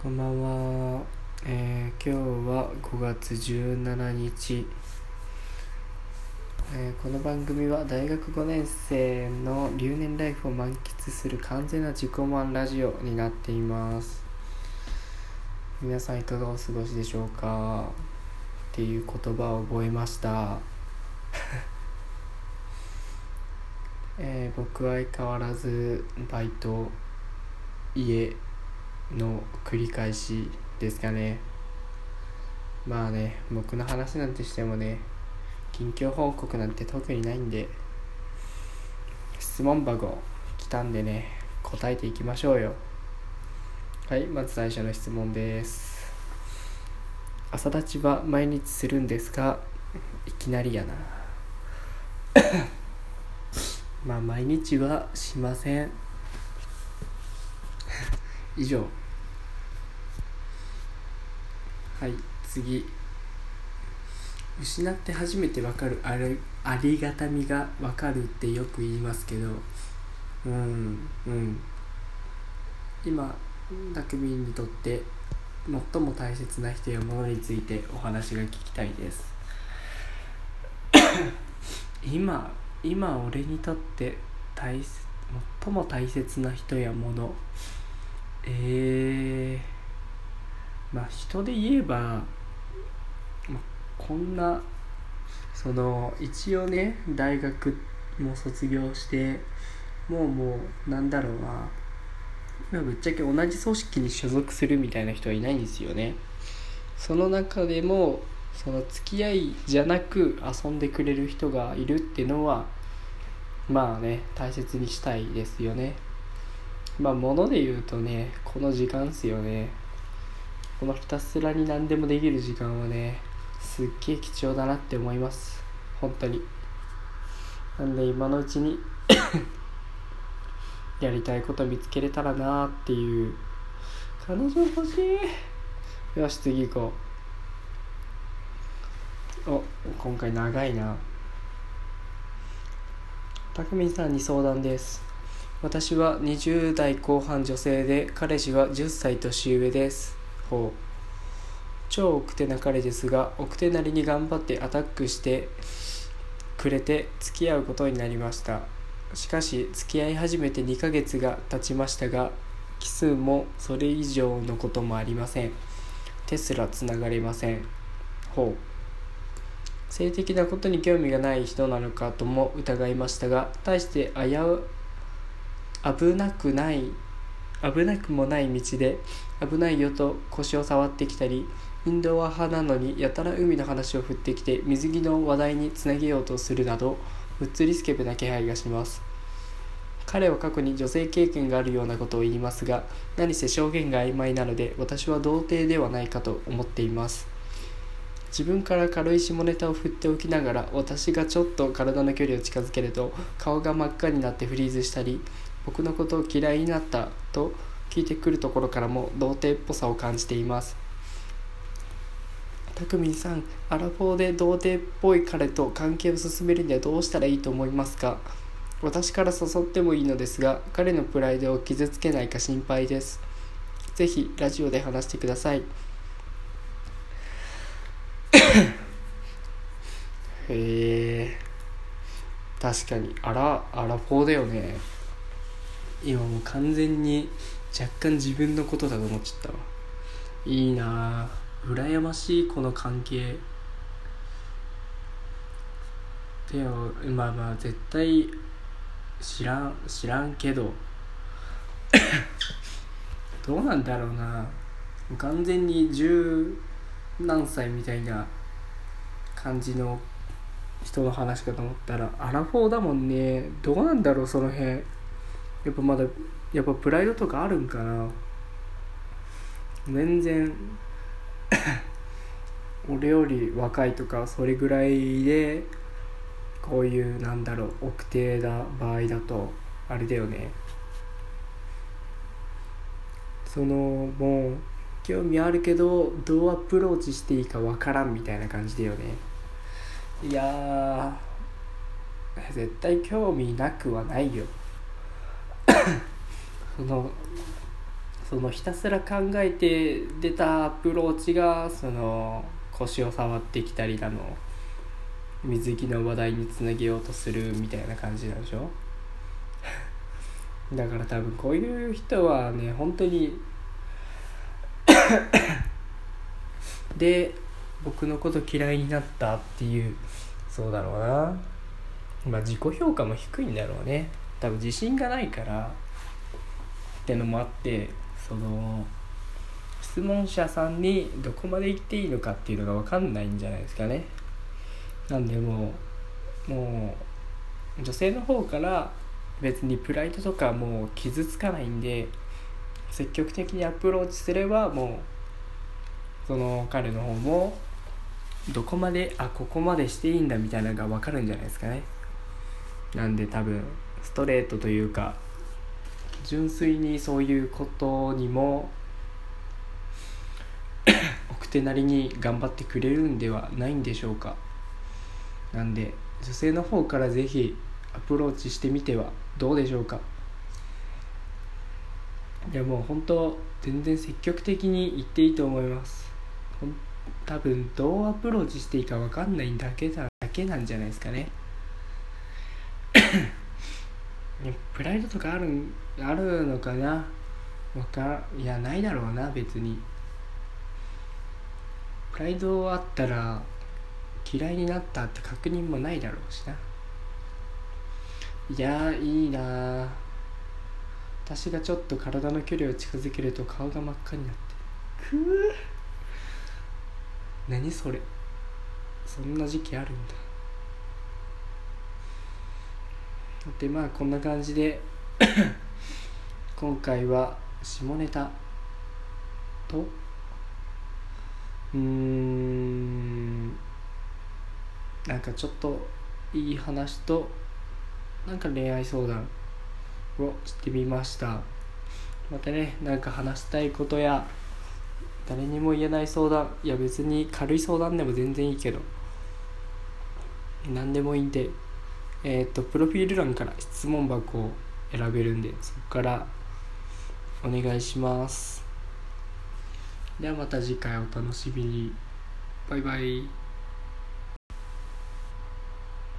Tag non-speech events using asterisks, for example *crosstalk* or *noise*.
こんばんは、えー、今日は5月17日、えー、この番組は大学5年生の留年ライフを満喫する完全な自己満ラジオになっています。皆さんいかがお過ごしでしょうか？っていう言葉を覚えました。*laughs* えー、僕は相変わらずバイト家の繰り返しですかね。まあね僕の話なんてしてもね近況報告なんて特にないんで質問箱来たんでね答えていきましょうよ。はいまず最初の質問です。朝立ちは毎日するんですか？いきなりやな。*coughs* まあ毎日はしません。以上。はい次。失って初めて分かるあれありがたみが分かるってよく言いますけど。うんうん。今匠にとって最も大切な人やものについてお話が聞きたいです。*coughs* 今今俺にとって大最も大切な人やものえー、まあ人で言えば、まあ、こんなその一応ね大学も卒業してもうもうなんだろうな、まあ、ぶっちゃけ同じ組織に所属するみたいな人はいないんですよね。その中でもその付き合いじゃなく遊んでくれる人がいるっていうのはまあね大切にしたいですよね。まあ物で言うとねこの時間っすよね。このひたすらに何でもできる時間はねすっげえ貴重だなって思います。本当に。なんで今のうちに *coughs* やりたいこと見つけれたらなーっていう。彼女欲しい。よし次行こう。お今回長いな。たくみさんに相談です。私は20代後半女性で彼氏は10歳年上です。ほう。超奥手な彼ですが奥手なりに頑張ってアタックしてくれて付き合うことになりました。しかし付き合い始めて2ヶ月が経ちましたが奇数もそれ以上のこともありません。手すらつながりません。ほう。性的なことに興味がない人なのかとも疑いましたが対して危う危なくない危なくもない道で危ないよと腰を触ってきたりインドア派なのにやたら海の話を振ってきて水着の話題につなげようとするなどうっつりスケベな気配がします。彼は過去に女性経験があるようなことを言いますが何せ証言が曖昧なので私は童貞ではないかと思っています。自分から軽い下ネタを振っておきながら私がちょっと体の距離を近づけると顔が真っ赤になってフリーズしたり僕のことを嫌いになったと聞いてくるところからも童貞っぽさを感じています。たくみんさんアラフォーで童貞っぽい彼と関係を進めるにはどうしたらいいと思いますか？私から誘ってもいいのですが彼のプライドを傷つけないか心配です。ぜひラジオで話してください。へえ。確かに。アラアラフォーだよね。今もう完全に若干自分のことだと思っちゃったわ。いいな羨ましいこの関係。でもまあまあ絶対知らん知らんけど。*coughs* どうなんだろうな。完全に十何歳みたいな感じの人の話かと思ったらアラフォーだもんね。どうなんだろうその辺。やっぱまだやっぱプライドとかあるんかな。全然 *laughs* 俺より若いとかそれぐらいでこういうなんだろう奥手な場合だとあれだよね。そのもう興味あるけどどうアプローチしていいかわからんみたいな感じだよね。いや絶対興味なくはないよ。そのそのひたすら考えて出たアプローチがその腰を触ってきたりだの水着の話題につなげようとするみたいな感じなんでしょ？*laughs* だから多分こういう人はね本当に *coughs* で僕のこと嫌いになったっていうそうだろうな。まあ自己評価も低いんだろうね。多分自信がないから。ってのもあってその質問者さんにどこまで行っていいのかっていうのが分かんないんじゃないですかね。なんでもうもう女性の方から別にプライドとかもう傷つかないんで積極的にアプローチすればもうその彼の方もどこまであここまでしていいんだみたいなのが分かるんじゃないですかね。なんで多分ストレートというか純粋にそういうことにも *coughs* 奥手なりに頑張ってくれるんではないんでしょうか。なんで女性の方から是非アプローチしてみてはどうでしょうか。いやもう本当全然積極的に言っていいと思います。多分どうアプローチしていいか分かんないだけだだけなんじゃないですかね。プライドとかあるあるのかな？わかいやないだろうな別に。プライドあったら嫌いになったって確認もないだろうしな。いやいいな。私がちょっと体の距離を近づけると顔が真っ赤になって。くう何それ。そんな時期あるんだでまあこんな感じで今回は下ネタとうーんなんかちょっといい話となんか恋愛相談をしてみました。またねなんか話したいことや誰にも言えない相談いや別に軽い相談でも全然いいけど何でもいいんでえっ、ー、とプロフィール欄から質問箱を選べるんでそこからお願いします。ではまた次回お楽しみに。バイバイ。